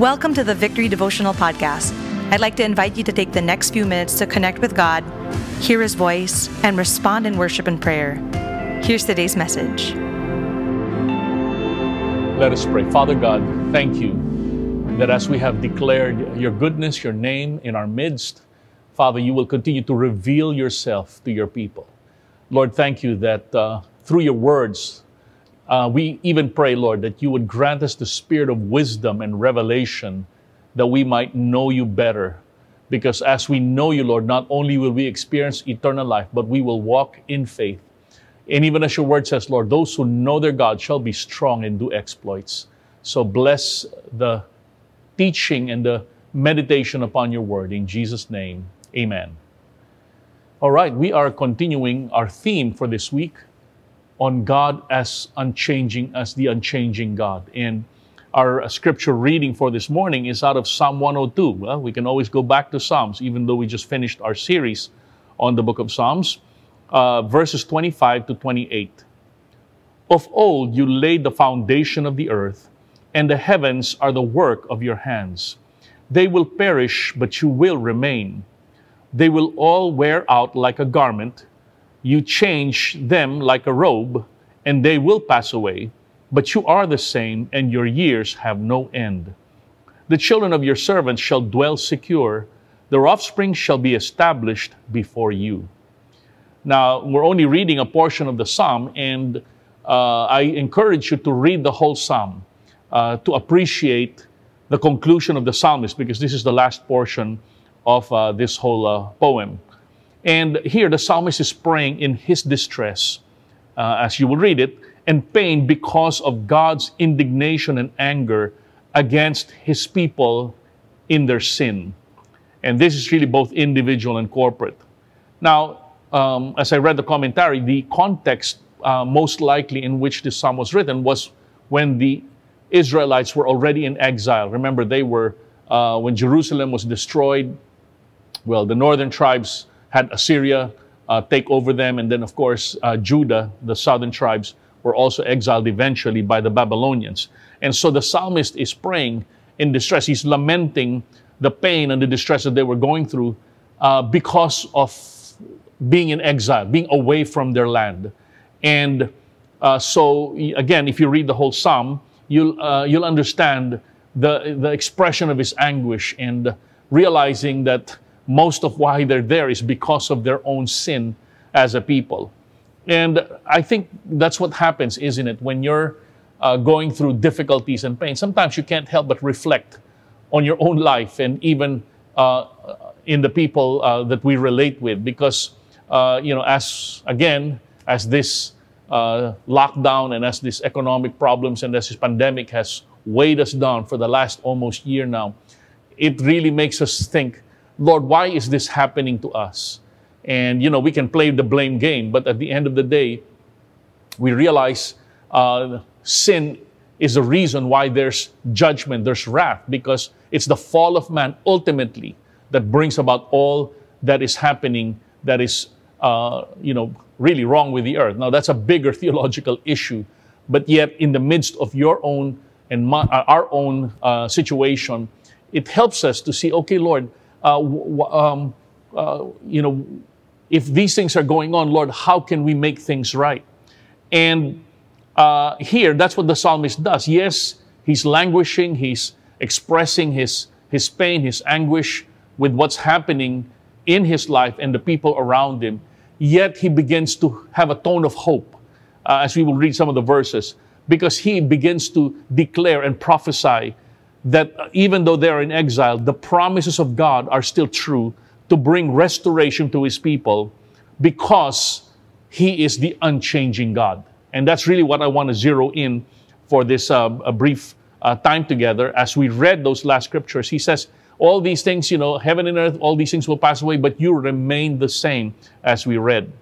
Welcome to the Victory Devotional Podcast. I'd like to invite you to take the next few minutes to connect with God, hear His voice, and respond in worship and prayer. Here's today's message. Let us pray. Father God, thank you that as we have declared your goodness, your name in our midst, Father, you will continue to reveal yourself to your people. Lord, thank you that uh, through your words, uh, we even pray, Lord, that you would grant us the spirit of wisdom and revelation that we might know you better. Because as we know you, Lord, not only will we experience eternal life, but we will walk in faith. And even as your word says, Lord, those who know their God shall be strong and do exploits. So bless the teaching and the meditation upon your word. In Jesus' name, amen. All right, we are continuing our theme for this week on God as unchanging, as the unchanging God. And our scripture reading for this morning is out of Psalm 102. Well, we can always go back to Psalms, even though we just finished our series on the book of Psalms, uh, verses 25 to 28. Of old you laid the foundation of the earth, and the heavens are the work of your hands. They will perish, but you will remain. They will all wear out like a garment you change them like a robe, and they will pass away, but you are the same, and your years have no end. The children of your servants shall dwell secure, their offspring shall be established before you. Now, we're only reading a portion of the psalm, and uh, I encourage you to read the whole psalm uh, to appreciate the conclusion of the psalmist, because this is the last portion of uh, this whole uh, poem. And here the psalmist is praying in his distress, uh, as you will read it, and pain because of God's indignation and anger against his people in their sin. And this is really both individual and corporate. Now, um, as I read the commentary, the context uh, most likely in which this psalm was written was when the Israelites were already in exile. Remember, they were, uh, when Jerusalem was destroyed, well, the northern tribes had Assyria uh, take over them. And then, of course, uh, Judah, the southern tribes, were also exiled eventually by the Babylonians. And so the psalmist is praying in distress. He's lamenting the pain and the distress that they were going through uh, because of being in exile, being away from their land. And uh, so, again, if you read the whole psalm, you'll, uh, you'll understand the, the expression of his anguish and realizing that most of why they're there is because of their own sin as a people. And I think that's what happens, isn't it? When you're uh, going through difficulties and pain, sometimes you can't help but reflect on your own life and even uh, in the people uh, that we relate with. Because, uh, you know, as again, as this uh, lockdown and as this economic problems and as this pandemic has weighed us down for the last almost year now, it really makes us think Lord, why is this happening to us? And, you know, we can play the blame game, but at the end of the day, we realize uh, sin is the reason why there's judgment, there's wrath, because it's the fall of man ultimately that brings about all that is happening that is, uh, you know, really wrong with the earth. Now, that's a bigger theological issue, but yet, in the midst of your own and my, our own uh, situation, it helps us to see, okay, Lord, um, uh, you know, if these things are going on, Lord, how can we make things right? And uh, here, that's what the psalmist does. Yes, he's languishing, he's expressing his, his pain, his anguish with what's happening in his life and the people around him. Yet he begins to have a tone of hope, uh, as we will read some of the verses, because he begins to declare and prophesy that even though they're in exile, the promises of God are still true to bring restoration to his people because he is the unchanging God. And that's really what I want to zero in for this uh, brief uh, time together. As we read those last scriptures, he says, All these things, you know, heaven and earth, all these things will pass away, but you remain the same as we read.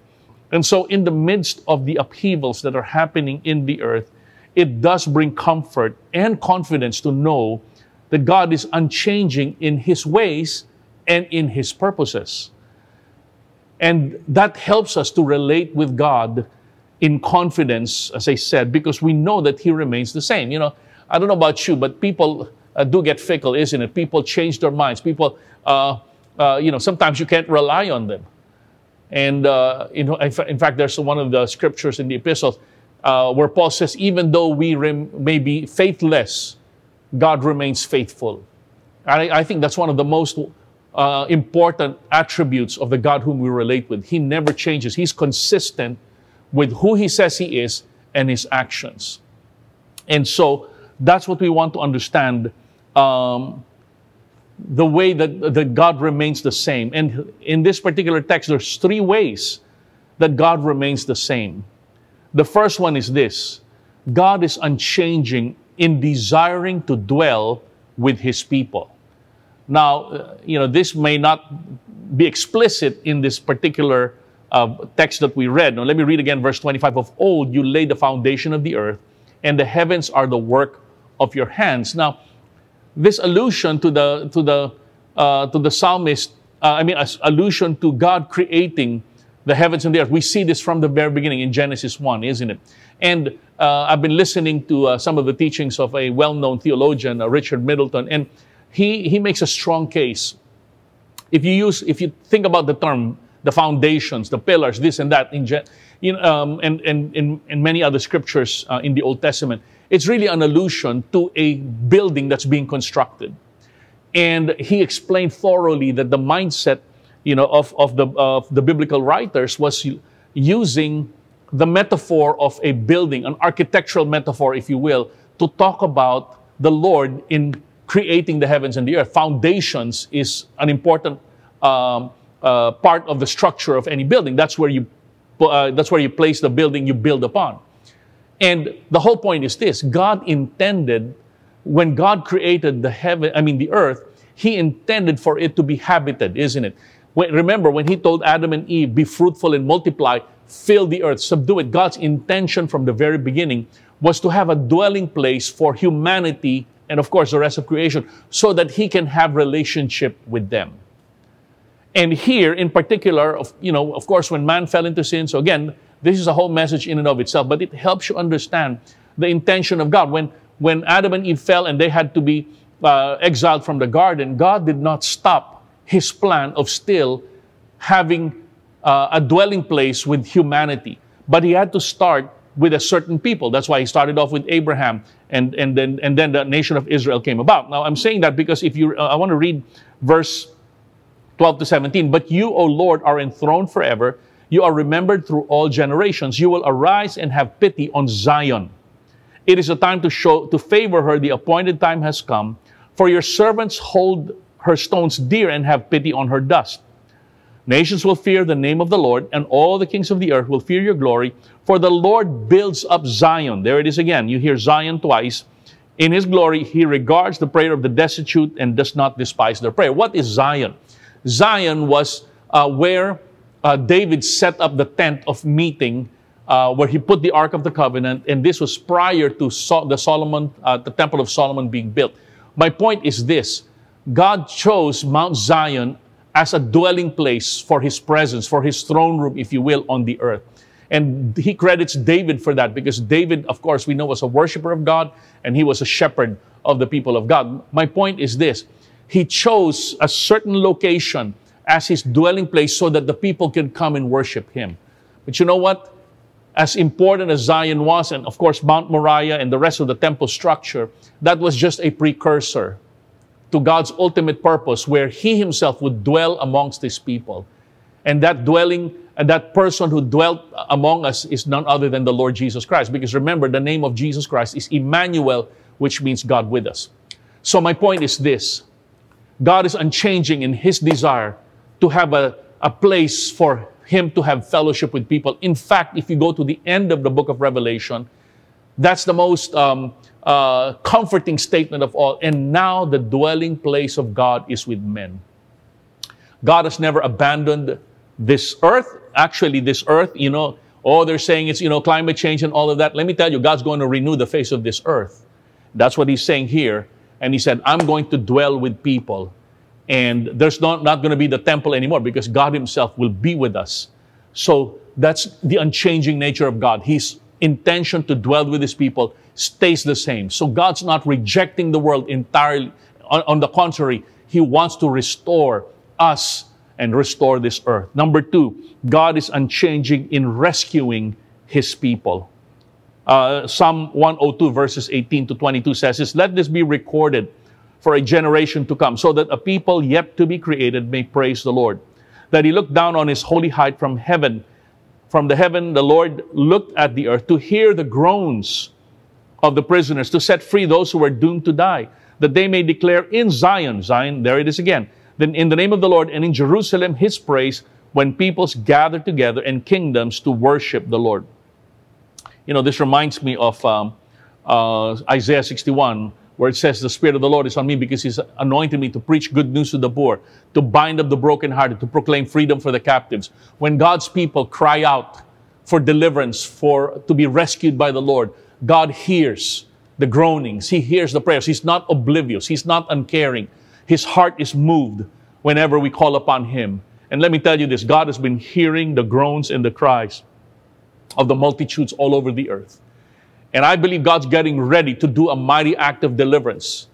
And so, in the midst of the upheavals that are happening in the earth, it does bring comfort and confidence to know that God is unchanging in His ways and in His purposes. And that helps us to relate with God in confidence, as I said, because we know that He remains the same. You know, I don't know about you, but people uh, do get fickle, isn't it? People change their minds. People, uh, uh, you know, sometimes you can't rely on them. And uh, you know, in fact, there's one of the scriptures in the epistles uh, where Paul says, even though we rem- may be faithless, God remains faithful. I, I think that's one of the most uh, important attributes of the God whom we relate with. He never changes. He's consistent with who He says He is and His actions. And so that's what we want to understand. Um, the way that, that God remains the same. And in this particular text, there's three ways that God remains the same. The first one is this God is unchanging in desiring to dwell with his people. Now, uh, you know, this may not be explicit in this particular uh, text that we read. Now, let me read again verse 25. Of old, you laid the foundation of the earth, and the heavens are the work of your hands. Now, this allusion to the to the uh, to the psalmist, uh, I mean, allusion to God creating the heavens and the earth. We see this from the very beginning in Genesis one, isn't it? And uh, I've been listening to uh, some of the teachings of a well-known theologian, uh, Richard Middleton, and he he makes a strong case. If you use, if you think about the term, the foundations, the pillars, this and that, in, you um, and, and, and, and many other scriptures uh, in the Old Testament, it's really an allusion to a building that's being constructed. And he explained thoroughly that the mindset, you know, of, of, the, of the biblical writers was using the metaphor of a building, an architectural metaphor, if you will, to talk about the Lord in creating the heavens and the earth. Foundations is an important um, uh, part of the structure of any building. That's where you uh, that's where you place the building you build upon. And the whole point is this God intended, when God created the heaven, I mean the earth, He intended for it to be habited, isn't it? When, remember when He told Adam and Eve, be fruitful and multiply, fill the earth, subdue it. God's intention from the very beginning was to have a dwelling place for humanity and of course the rest of creation so that He can have relationship with them. And here in particular, of, you know, of course, when man fell into sin, so again, this is a whole message in and of itself, but it helps you understand the intention of God. When, when Adam and Eve fell and they had to be uh, exiled from the garden, God did not stop his plan of still having uh, a dwelling place with humanity. But he had to start with a certain people. That's why he started off with Abraham, and, and, then, and then the nation of Israel came about. Now, I'm saying that because if you, uh, I want to read verse 12 to 17. But you, O Lord, are enthroned forever. You are remembered through all generations. You will arise and have pity on Zion. It is a time to show, to favor her. The appointed time has come. For your servants hold her stones dear and have pity on her dust. Nations will fear the name of the Lord, and all the kings of the earth will fear your glory. For the Lord builds up Zion. There it is again. You hear Zion twice. In his glory, he regards the prayer of the destitute and does not despise their prayer. What is Zion? Zion was uh, where uh, David set up the tent of meeting, uh, where he put the Ark of the Covenant, and this was prior to so- the Solomon, uh, the Temple of Solomon being built. My point is this: God chose Mount Zion as a dwelling place for His presence, for His throne room, if you will, on the earth. And he credits David for that because David, of course, we know was a worshiper of God and he was a shepherd of the people of God. My point is this he chose a certain location as his dwelling place so that the people can come and worship him. But you know what? As important as Zion was, and of course Mount Moriah and the rest of the temple structure, that was just a precursor to God's ultimate purpose where he himself would dwell amongst his people. And that dwelling, and that person who dwelt among us is none other than the Lord Jesus Christ. Because remember, the name of Jesus Christ is Emmanuel, which means God with us. So my point is this God is unchanging in His desire to have a, a place for Him to have fellowship with people. In fact, if you go to the end of the book of Revelation, that's the most um, uh, comforting statement of all. And now the dwelling place of God is with men. God has never abandoned this earth. Actually, this earth, you know, oh, they're saying it's, you know, climate change and all of that. Let me tell you, God's going to renew the face of this earth. That's what he's saying here. And he said, I'm going to dwell with people. And there's not, not going to be the temple anymore because God Himself will be with us. So that's the unchanging nature of God. He's intention to dwell with his people stays the same. So God's not rejecting the world entirely. On, on the contrary, he wants to restore us and restore this earth. Number two, God is unchanging in rescuing his people. Uh, Psalm 102, verses 18 to 22 says, Let this be recorded for a generation to come, so that a people yet to be created may praise the Lord. That he looked down on his holy height from heaven. From the heaven, the Lord looked at the earth to hear the groans of the prisoners, to set free those who were doomed to die, that they may declare in Zion, Zion, there it is again, then in the name of the Lord and in Jerusalem his praise when peoples gather together and kingdoms to worship the Lord. You know, this reminds me of um, uh, Isaiah 61, where it says, The Spirit of the Lord is on me because He's anointed me to preach good news to the poor, to bind up the brokenhearted, to proclaim freedom for the captives. When God's people cry out for deliverance, for to be rescued by the Lord, God hears the groanings, He hears the prayers. He's not oblivious, He's not uncaring. His heart is moved whenever we call upon Him. And let me tell you this God has been hearing the groans and the cries of the multitudes all over the earth. And I believe God's getting ready to do a mighty act of deliverance.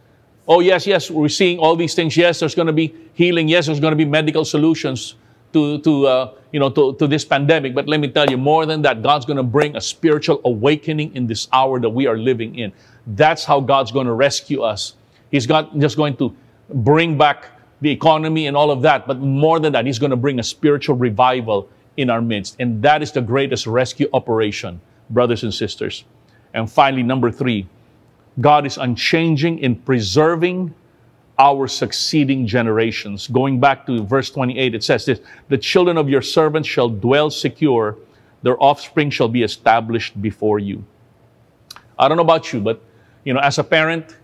Oh, yes, yes, we're seeing all these things. Yes, there's going to be healing. Yes, there's going to be medical solutions to, to, uh, you know, to, to this pandemic. But let me tell you, more than that, God's going to bring a spiritual awakening in this hour that we are living in. That's how God's going to rescue us. He's not just going to bring back the economy and all of that. But more than that, He's going to bring a spiritual revival in our midst. And that is the greatest rescue operation, brothers and sisters. And finally, number three, God is unchanging in preserving our succeeding generations. Going back to verse 28, it says this The children of your servants shall dwell secure, their offspring shall be established before you. I don't know about you, but you know, as a parent,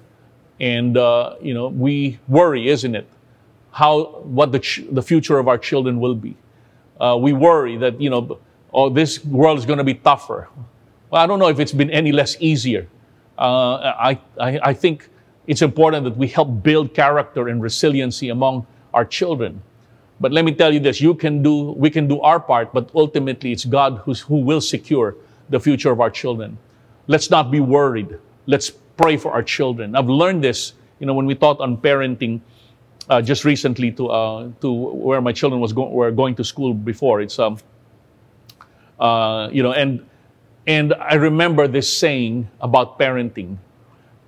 and uh, you know we worry isn't it how what the, ch- the future of our children will be uh, we worry that you know oh this world is going to be tougher well i don't know if it's been any less easier uh, I, I, I think it's important that we help build character and resiliency among our children but let me tell you this you can do we can do our part but ultimately it's god who's, who will secure the future of our children let's not be worried let's pray for our children. I've learned this, you know, when we taught on parenting uh, just recently to uh, to where my children was go- were going to school before. It's um, uh, you know, and and I remember this saying about parenting.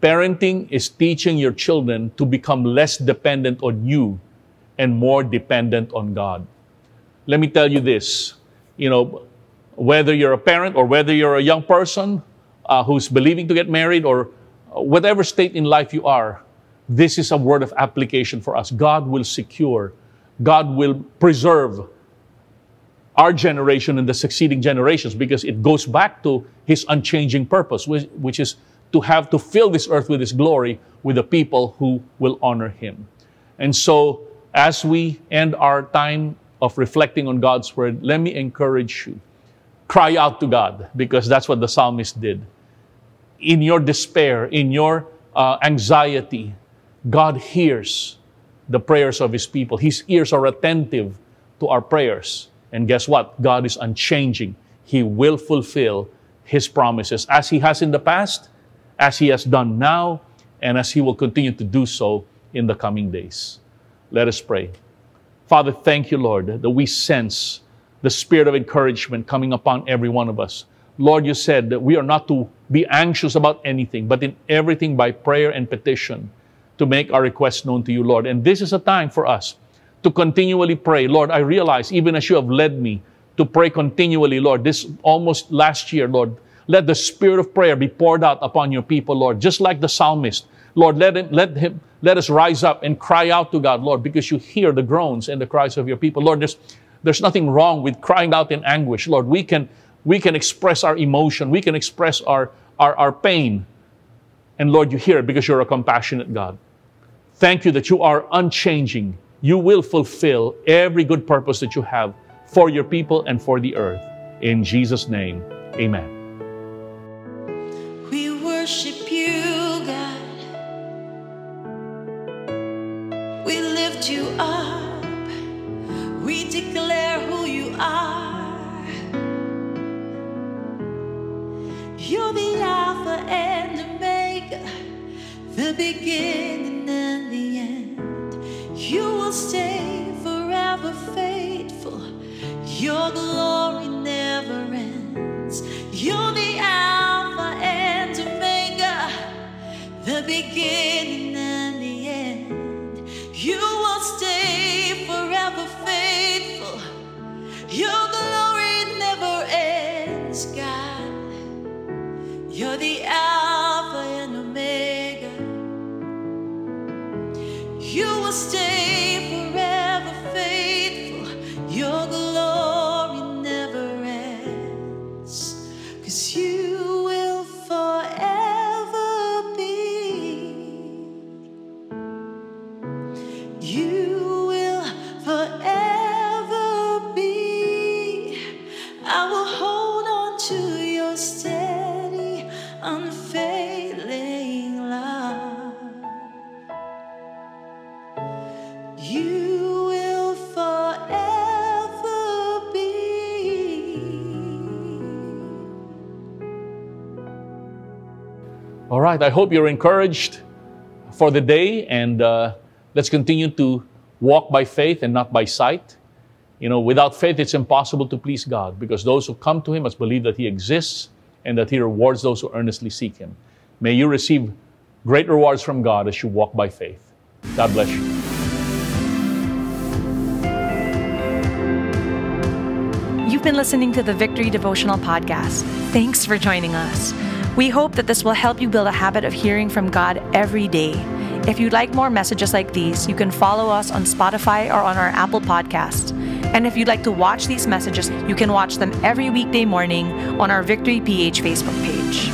Parenting is teaching your children to become less dependent on you and more dependent on God. Let me tell you this, you know, whether you're a parent or whether you're a young person uh, who's believing to get married or whatever state in life you are, this is a word of application for us. God will secure, God will preserve our generation and the succeeding generations because it goes back to His unchanging purpose, which, which is to have to fill this earth with His glory with the people who will honor Him. And so, as we end our time of reflecting on God's word, let me encourage you. Cry out to God because that's what the psalmist did in your despair, in your uh, anxiety, God hears the prayers of His people. His ears are attentive to our prayers. And guess what? God is unchanging. He will fulfill His promises as He has in the past, as He has done now, and as He will continue to do so in the coming days. Let us pray. Father, thank you, Lord, that we sense the spirit of encouragement coming upon every one of us. Lord, you said that we are not to be anxious about anything, but in everything by prayer and petition to make our requests known to you, Lord. And this is a time for us to continually pray. Lord, I realize, even as you have led me to pray continually, Lord, this almost last year, Lord, let the spirit of prayer be poured out upon your people, Lord, just like the psalmist. Lord, let him, let him, let us rise up and cry out to God, Lord, because you hear the groans and the cries of your people. Lord, there's, there's nothing wrong with crying out in anguish. Lord, we can we can express our emotion, we can express our, our, our pain. And Lord, you hear it because you're a compassionate God. Thank you that you are unchanging. You will fulfill every good purpose that you have for your people and for the earth. In Jesus' name, amen. We worship you, God. We lift you up. We declare who you are. You're the Alpha and Omega, the beginning stay forever faithful. Your glory never ends. You're the Alpha and Omega, the beginning and the end. You will stay forever faithful. Your glory never ends, God. You're the Alpha right, I hope you're encouraged for the day and uh, let's continue to walk by faith and not by sight. You know, without faith, it's impossible to please God because those who come to Him must believe that He exists and that He rewards those who earnestly seek Him. May you receive great rewards from God as you walk by faith. God bless you. You've been listening to the Victory Devotional Podcast. Thanks for joining us. We hope that this will help you build a habit of hearing from God every day. If you'd like more messages like these, you can follow us on Spotify or on our Apple Podcast. And if you'd like to watch these messages, you can watch them every weekday morning on our Victory PH Facebook page.